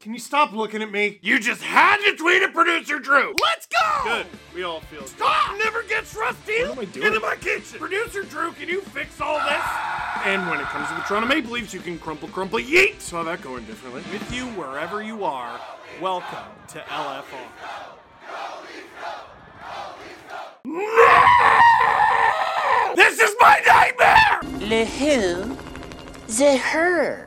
Can you stop looking at me? You just had to tweet at producer Drew. Let's go. Good. We all feel good. Stop. Never gets rusty. What am I doing? Into my kitchen. Producer Drew, can you fix all this? And when it comes to the Toronto Maple Leafs, you can crumple, crumple, yeet. Saw that going differently. With you wherever you are, welcome to LFR. No! This is my nightmare. Le who?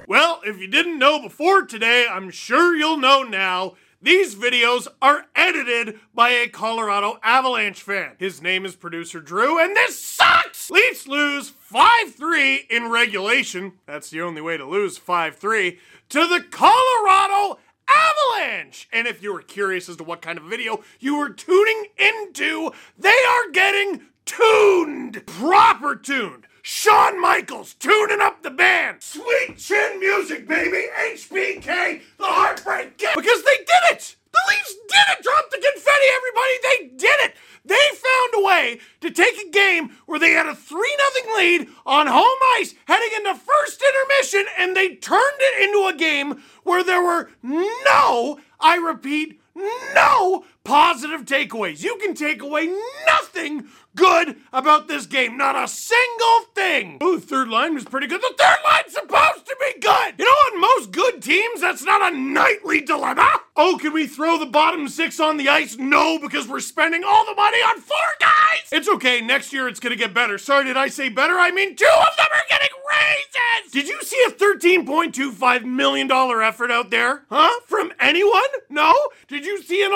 Well, if you didn't know before today, I'm sure you'll know now. These videos are edited by a Colorado Avalanche fan. His name is producer Drew, and this sucks! Leafs lose 5 3 in regulation. That's the only way to lose 5 3 to the Colorado Avalanche! And if you were curious as to what kind of video you were tuning into, they are getting tuned! Proper tuned! Shawn Michaels tuning up the band! Sweet chin music, baby! HBK, the Heartbreak Kid! Because they did it! The Leafs did it! Drop the confetti, everybody! They did it! They found a way to take a game where they had a 3 0 lead on home ice heading into first intermission, and they turned it into a game where there were no, I repeat, no positive takeaways. You can take away nothing good about this game. Not a single thing. Oh, third line was pretty good. The third line's supposed to be good. You know, on most good teams, that's not a nightly dilemma. Oh, can we throw the bottom six on the ice? No, because we're spending all the money on four guys. It's okay. Next year, it's going to get better. Sorry, did I say better? I mean, two of them are getting raises. Did you see a $13.25 million effort out there? Huh? From anyone? No? Did you see an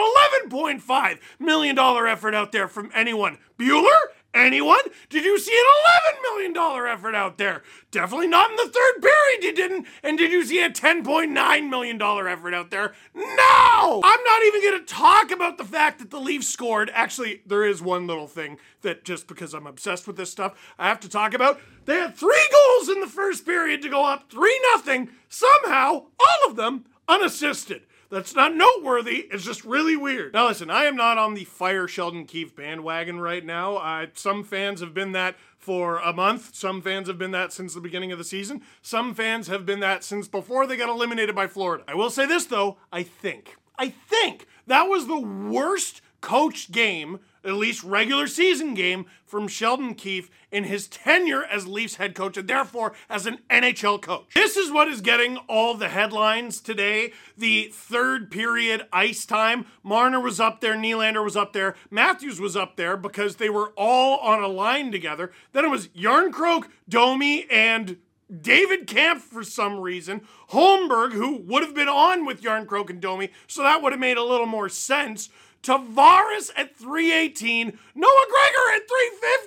$11.5 million effort out there from anyone? Bueller? Anyone? Did you see an $11 million effort out there? Definitely not in the third period, you didn't. And did you see a $10.9 million effort out there? No! I'm not even to talk about the fact that the Leafs scored. Actually, there is one little thing that just because I'm obsessed with this stuff, I have to talk about. They had three goals in the first period to go up 3 0. Somehow, all of them unassisted. That's not noteworthy. It's just really weird. Now, listen, I am not on the fire Sheldon Keefe bandwagon right now. Uh, some fans have been that for a month. Some fans have been that since the beginning of the season. Some fans have been that since before they got eliminated by Florida. I will say this, though. I think, I think that was the worst coached game, at least regular season game, from Sheldon Keefe in his tenure as Leafs head coach and therefore as an NHL coach. This is what is getting all the headlines today. The third period ice time. Marner was up there, Nylander was up there, Matthews was up there because they were all on a line together. Then it was Jarnkrok, Domi, and David Kampf for some reason, Holmberg, who would have been on with Jarnkrok and Domi, so that would have made a little more sense. Tavares at 318, Noah Gregor at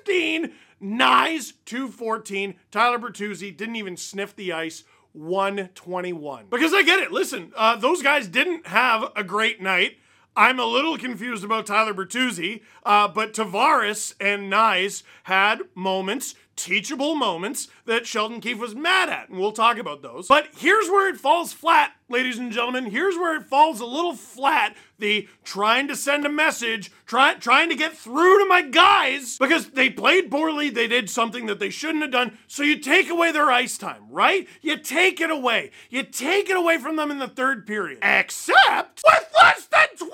315, Knies 214, Tyler Bertuzzi didn't even sniff the ice. 121. Because I get it. Listen, uh, those guys didn't have a great night. I'm a little confused about Tyler Bertuzzi, uh, but Tavares and Knies had moments, teachable moments, that Sheldon Keefe was mad at, and we'll talk about those. But here's where it falls flat, ladies and gentlemen. Here's where it falls a little flat. The trying to send a message, try, trying to get through to my guys, because they played poorly, they did something that they shouldn't have done. So you take away their ice time, right? You take it away. You take it away from them in the third period. Except with less than 20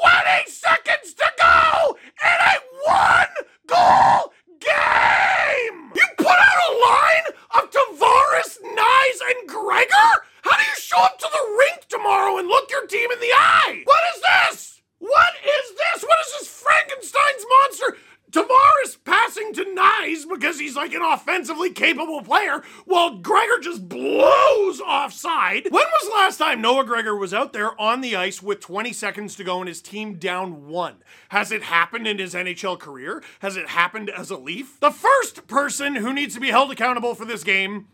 seconds to go in a one goal game! You put out a line of Tavares, Knies, and Gregor? How do you show up to the rink tomorrow and look your team in the eye? What is this? What is this? What is this Frankenstein's monster? Tavares passing to Knies because he's like an offensively capable player, while Gregor just blows offside. When was the last time Noah Gregor was out there on the ice with 20 seconds to go and his team down one? Has it happened in his NHL career? Has it happened as a Leaf? The first person who needs to be held accountable for this game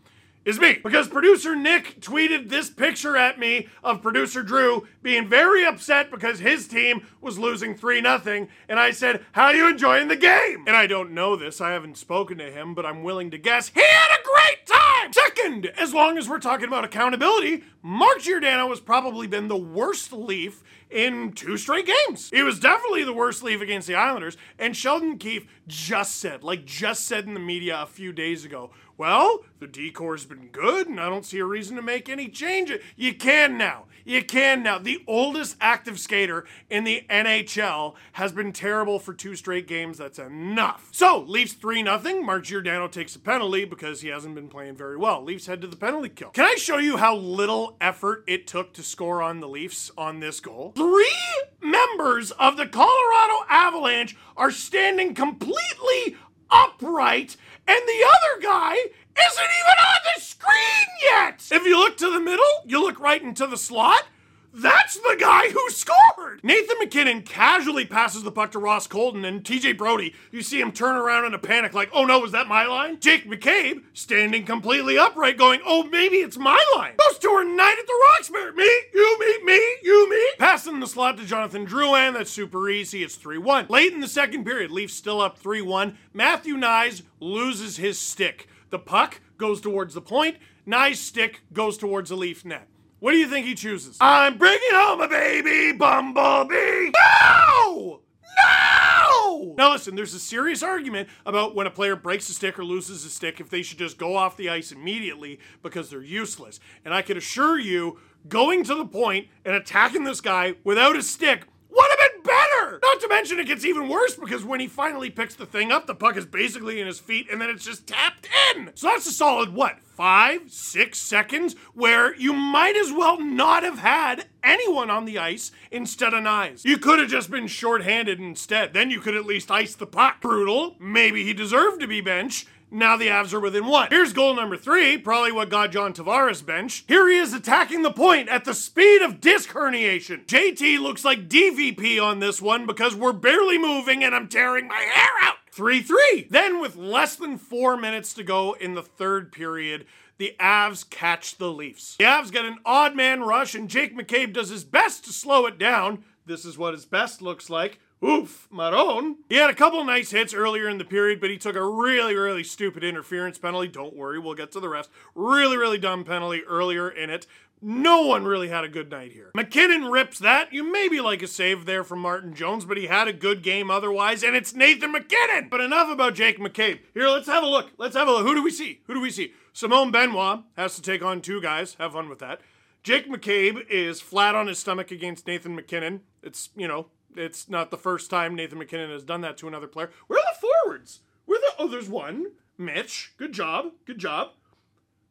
is me. Because producer Nick tweeted this picture at me of producer Drew being very upset because his team was losing 3 0. And I said, How are you enjoying the game? And I don't know this, I haven't spoken to him, but I'm willing to guess he had a great time! Second, as long as we're talking about accountability, Mark Giordano has probably been the worst Leaf in two straight games. He was definitely the worst Leaf against the Islanders. And Sheldon Keefe just said, like just said in the media a few days ago, Well, the decor's been good, and I don't see a reason to make any changes. You can now. You can now. The oldest active skater in the NHL has been terrible for two straight games. That's enough. So, Leafs 3 0. Mark Giordano takes a penalty because he hasn't been playing very well. Leafs head to the penalty kill. Can I show you how little effort it took to score on the Leafs on this goal? Three members of the Colorado Avalanche are standing completely upright, and the other guy isn't even on the screen yet! If you look to the middle, you look right into the slot. That's the guy who scored! Nathan MacKinnon casually passes the puck to Ross Colton and TJ Brodie. You see him turn around in a panic, like, oh no, was that my line? Jake McCabe standing completely upright, going, oh, maybe it's my line. Those two are night at the Roxbury. Me, The slot to Jonathan Drouin. That's super easy. It's 3 1. Late in the second period, Leafs still up 3 1. Matthew Knies loses his stick. The puck goes towards the point. Knies' stick goes towards the Leaf net. What do you think he chooses? I'm bringing home a baby bumblebee. No! No! Now listen, there's a serious argument about when a player breaks a stick or loses a stick if they should just go off the ice immediately because they're useless. And I can assure you, going to the point and attacking this guy without a stick would have been better! Not to mention it gets even worse because when he finally picks the thing up, the puck is basically in his feet and then it's just tapped in! So that's a solid, what, five, six seconds where you might as well not have had anyone on the ice instead of Knies. You could have just been shorthanded instead. Then you could at least ice the puck. Brutal. Maybe he deserved to be benched. Now the Avs are within one. Here's goal number three, probably what got John Tavares benched. Here he is attacking the point at the speed of disc herniation. JT looks like DVP on this one because we're barely moving and I'm tearing my hair out. 3 3. Then, with less than four minutes to go in the third period, the Avs catch the Leafs. The Avs get an odd man rush, and Jake McCabe does his best to slow it down. This is what his best looks like. Oof, Maron. He had a couple nice hits earlier in the period, but he took a really, really stupid interference penalty. Don't worry, we'll get to the rest. Really, really dumb penalty earlier in it. No one really had a good night here. MacKinnon rips that. You maybe like a save there from Martin Jones, but he had a good game otherwise, and it's Nathan MacKinnon! But enough about Jake McCabe. Here, let's have a look. Let's have a look. Who do we see? Who do we see? Simon Benoit has to take on two guys. Have fun with that. Jake McCabe is flat on his stomach against Nathan MacKinnon. It's, you know, it's not the first time Nathan MacKinnon has done that to another player. Where are the forwards? Where the oh, there's one. Mitch. Good job. Good job.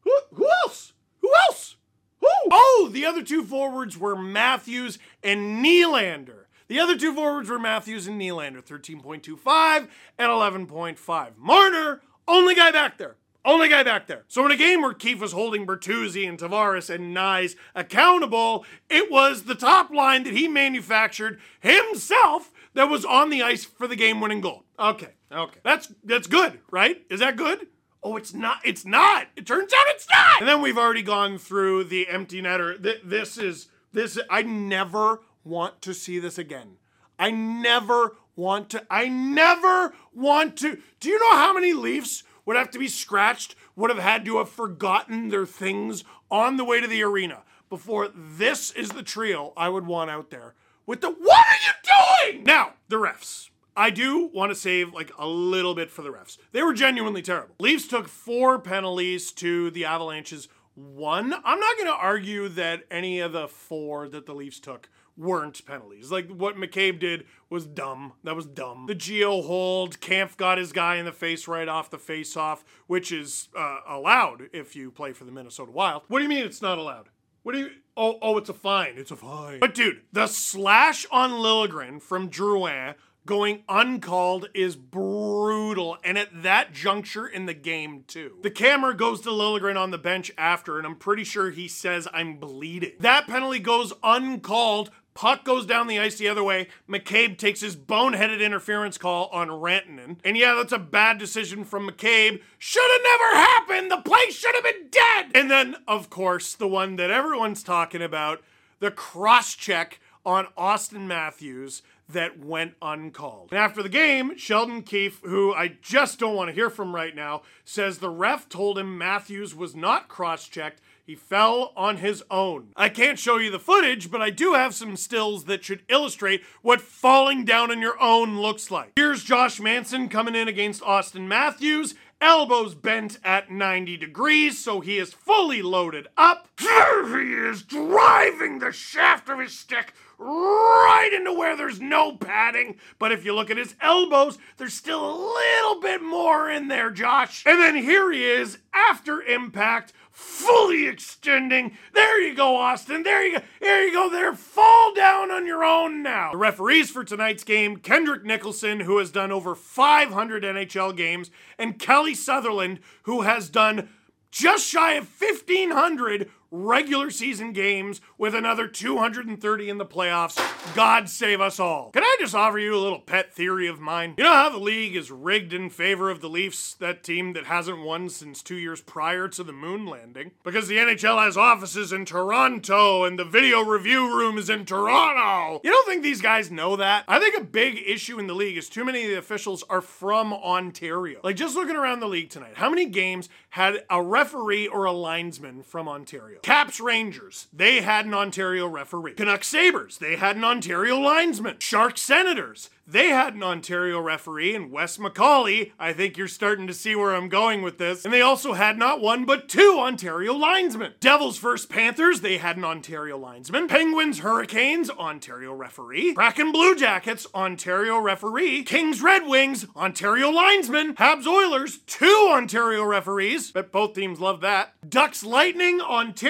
Who who else? Who else? Who? Oh, the other two forwards were Matthews and Nylander. The other two forwards were Matthews and Nylander, 13.25 and 11.5. Marner, only guy back there. Only guy back there. So in a game where Keefe was holding Bertuzzi and Tavares and Knies accountable, it was the top line that he manufactured himself that was on the ice for the game-winning goal. Okay, okay. That's that's good, right? Is that good? Oh, it's not. It's not. It turns out it's not. And then we've already gone through the empty netter. Th- this is this. I never want to see this again. I never want to. I never want to. Do you know how many Leafs would have to be scratched? Would have had to have forgotten their things on the way to the arena before this is the trio I would want out there with the. What are you doing? Now the refs. I do want to save like a little bit for the refs. They were genuinely terrible. Leafs took four penalties to the Avalanche's one. I'm not going to argue that any of the four that the Leafs took weren't penalties. Like what McCabe did was dumb. That was dumb. The Gio hold, Kampf got his guy in the face right off the face off, which is uh, allowed if you play for the Minnesota Wild. What do you mean it's not allowed? What do you? Oh, oh, it's a fine. It's a fine. But dude, the slash on Liljegren from Drouin going uncalled is brutal, and at that juncture in the game too. The camera goes to Liljegren on the bench after, and I'm pretty sure he says I'm bleeding. That penalty goes uncalled. Puck goes down the ice the other way. McCabe takes his boneheaded interference call on Rantanen. And yeah, that's a bad decision from McCabe. Should have never happened. The play should have been dead. And then, of course, the one that everyone's talking about the cross check on Austin Matthews that went uncalled. And after the game, Sheldon Keefe, who I just don't want to hear from right now, says the ref told him Matthews was not cross checked. He fell on his own. I can't show you the footage, but I do have some stills that should illustrate what falling down on your own looks like. Here's Josh Manson coming in against Austin Matthews, elbows bent at 90 degrees, so he is fully loaded up. He is, driving the shaft of his stick right into where there's no padding. But if you look at his elbows, there's still a little bit more in there, Josh. And then here he is after impact, fully extending. There you go, Austin. There you go. There you go. There. Fall down on your own now. The referees for tonight's game Kendrick Nicholson, who has done over 500 NHL games, and Kelly Sutherland, who has done just shy of 1,500 regular season games with another 230 in the playoffs. God save us all. Can I just offer you a little pet theory of mine? You know how the league is rigged in favor of the Leafs, that team that hasn't won since two years prior to the moon landing? Because the NHL has offices in Toronto and the video review room is in Toronto. You don't think these guys know that? I think a big issue in the league is too many of the officials are from Ontario. Like just looking around the league tonight, how many games had a referee or a linesman from Ontario? Caps Rangers, they had an Ontario referee. Canucks Sabres, they had an Ontario linesman. Sharks Senators, they had an Ontario referee, and Wes McCauley. I think you're starting to see where I'm going with this. And they also had not one, but two Ontario linesmen. Devils vs. Panthers, they had an Ontario linesman. Penguins Hurricanes, Ontario referee. Kraken Blue Jackets, Ontario referee. Kings Red Wings, Ontario linesman. Habs Oilers, two Ontario referees. Bet both teams love that. Ducks Lightning,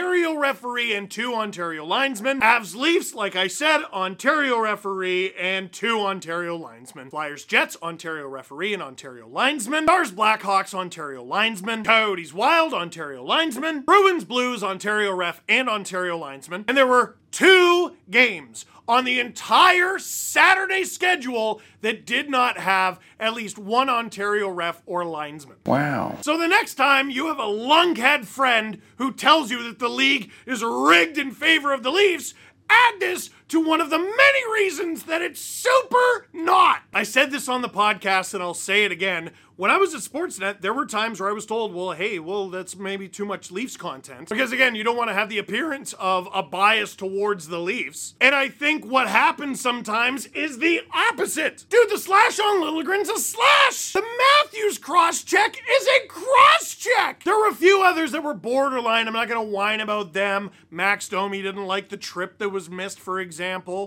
Ontario referee, and two Ontario linesmen. Avs Leafs, like I said, Ontario referee, and two Ontario linesmen. Flyers Jets, Ontario referee and Ontario linesman. Stars Blackhawks, Ontario linesman. Coyotes Wild, Ontario linesman. Bruins Blues, Ontario ref and Ontario linesman. And there were two games on the entire Saturday schedule that did not have at least one Ontario ref or linesman. Wow. So the next time you have a lunkhead friend who tells you that the league is rigged in favor of the Leafs, add this to one of the many reasons that it's super not. I said this on the podcast and I'll say it again. When I was at Sportsnet, there were times where I was told, well, hey, well, that's maybe too much Leafs content. Because again, you don't want to have the appearance of a bias towards the Leafs. And I think what happens sometimes is the opposite. Dude, the slash on Liljegren's a slash. The Matthews cross check is a cross check. There were a few others that were borderline. I'm not going to whine about them. Max Domi didn't like the trip that was missed, for example,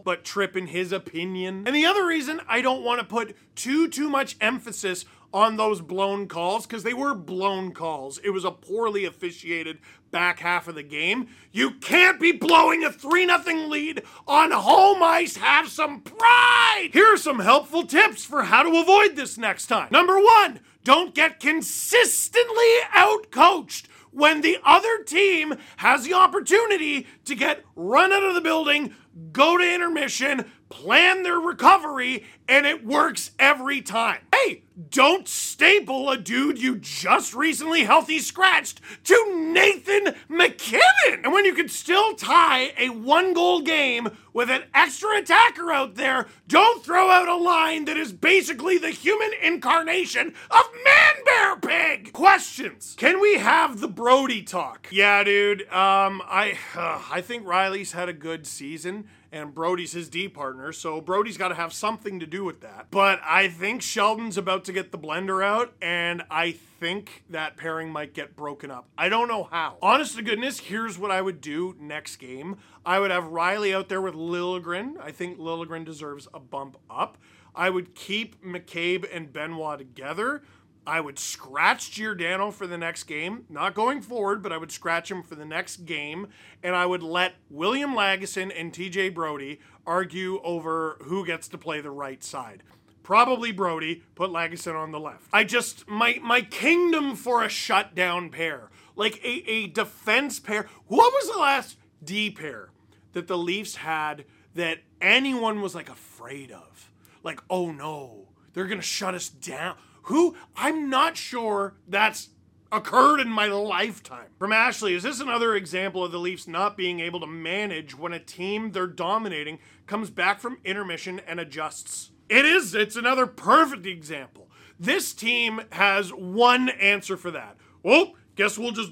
but trip in his opinion. And the other reason I don't want to put too, too much emphasis on those blown calls because they were blown calls. It was a poorly officiated back half of the game. You can't be blowing a 3 0 lead on home ice. Have some pride. Here are some helpful tips for how to avoid this next time. Number one, don't get consistently outcoached when the other team has the opportunity to get run out of the building, go to intermission, plan their recovery, and it works every time. Hey, don't staple a dude you just recently healthy scratched to Nathan MacKinnon. And when you can still tie a one goal game with an extra attacker out there, don't throw out a line that is basically the human incarnation of Man Bear Pig. Questions. Can we have the Brodie talk? Yeah, dude. Um, I, uh, I think Rielly's had a good season and Brodie's his D partner, so Brodie's got to have something to do with that. But I think Sheldon's about to get the blender out, and I think that pairing might get broken up. I don't know how. Honest to goodness, here's what I would do next game. I would have Rielly out there with Liljegren. I think Liljegren deserves a bump up. I would keep McCabe and Benoit together. I would scratch Giordano for the next game, not going forward, but I would scratch him for the next game, and I would let William Lagesson and TJ Brodie argue over who gets to play the right side. Probably Brodie, put Lagesson on the left. I just, my, my kingdom for a shutdown pair, like a, a defense pair. What was the last D pair that the Leafs had that anyone was like afraid of? Like, oh no, they're gonna shut us down who I'm not sure that's occurred in my lifetime. From Ashley, is this another example of the Leafs not being able to manage when a team they're dominating comes back from intermission and adjusts? It is. It's another perfect example. This team has one answer for that. Well, guess we'll just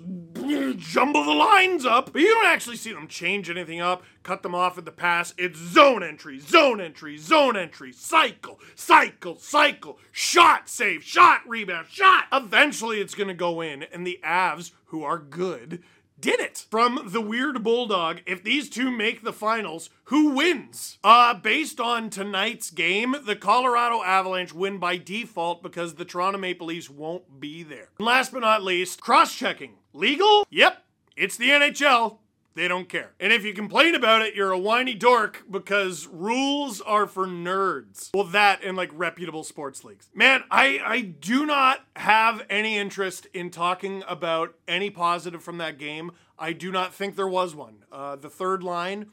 jumble the lines up, but you don't actually see them change anything up, cut them off at the pass. It's zone entry, zone entry, zone entry, cycle, cycle, cycle, shot, save, shot, rebound, shot. Eventually it's going to go in, and the Avs, who are good, did it. From the weird bulldog, if these two make the finals, who wins? Uh, based on tonight's game, the Colorado Avalanche win by default because the Toronto Maple Leafs won't be there. And last but not least, cross-checking. Legal? Yep. It's the NHL. They don't care. And if you complain about it, you're a whiny dork because rules are for nerds. Well, that and like reputable sports leagues. Man, I, I do not have any interest in talking about any positive from that game. I do not think there was one. Uh, the third line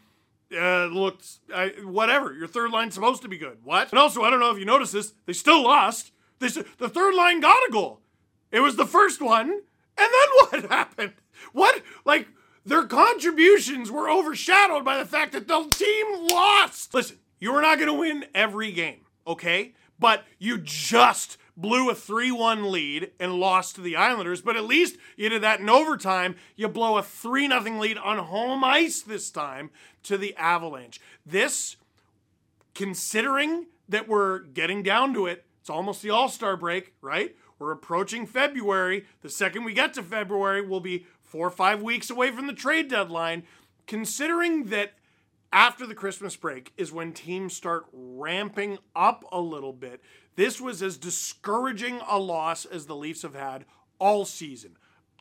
uh, looked, uh, whatever. Your third line's supposed to be good. What? And also, I don't know if you noticed this, they still lost. This, the third line got a goal. It was the first one. And then what happened? What? Like, their contributions were overshadowed by the fact that the team lost. Listen, you were not going to win every game, okay? But you just blew a 3 1 lead and lost to the Islanders, but at least you did that in overtime. You blow a 3 0 lead on home ice this time to the Avalanche. This, considering that we're getting down to it, it's almost the All Star break, right? We're approaching February. The second we get to February, we'll be four or five weeks away from the trade deadline, considering that after the Christmas break is when teams start ramping up a little bit. This was as discouraging a loss as the Leafs have had all season.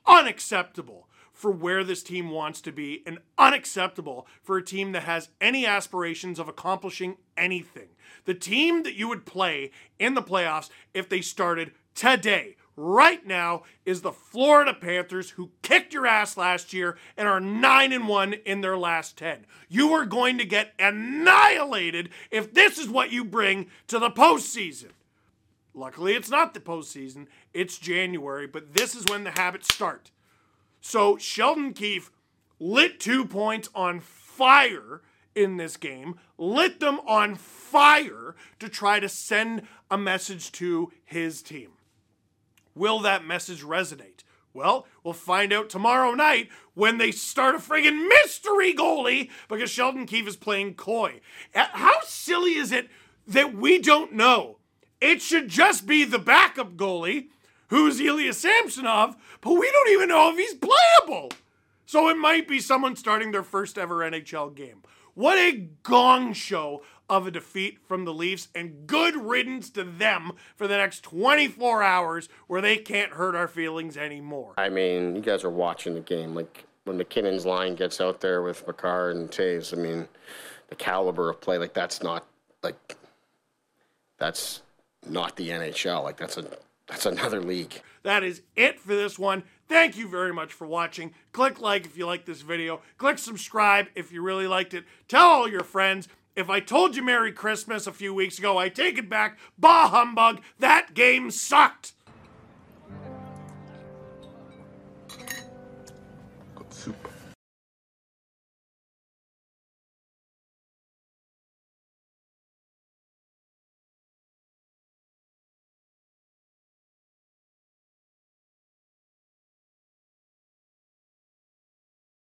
Unacceptable for where this team wants to be, and unacceptable for a team that has any aspirations of accomplishing anything. The team that you would play in the playoffs if they started today right now is the Florida Panthers who kicked your ass last year and are 9 and 1 in their last 10. You are going to get annihilated if this is what you bring to the postseason. Luckily, it's not the postseason, it's January, but this is when the habits start. So, Sheldon Keefe lit two points on fire in this game, lit them on fire to try to send a message to his team. Will that message resonate? Well, we'll find out tomorrow night when they start a friggin' mystery goalie because Sheldon Keefe is playing coy. How silly is it that we don't know? It should just be the backup goalie, who's Ilya Samsonov, but we don't even know if he's playable. So it might be someone starting their first ever NHL game. What a gong show of a defeat from the Leafs, and good riddance to them for the next 24 hours where they can't hurt our feelings anymore. I mean, you guys are watching the game. Like when MacKinnon's line gets out there with Makar and Toews, I mean, the caliber of play, like that's not like that's not the NHL. Like that's a that's another league. That is it for this one. Thank you very much for watching. Click like if you like this video. Click subscribe if you really liked it. Tell all your friends. If I told you Merry Christmas a few weeks ago, I take it back. Bah humbug. That game sucked.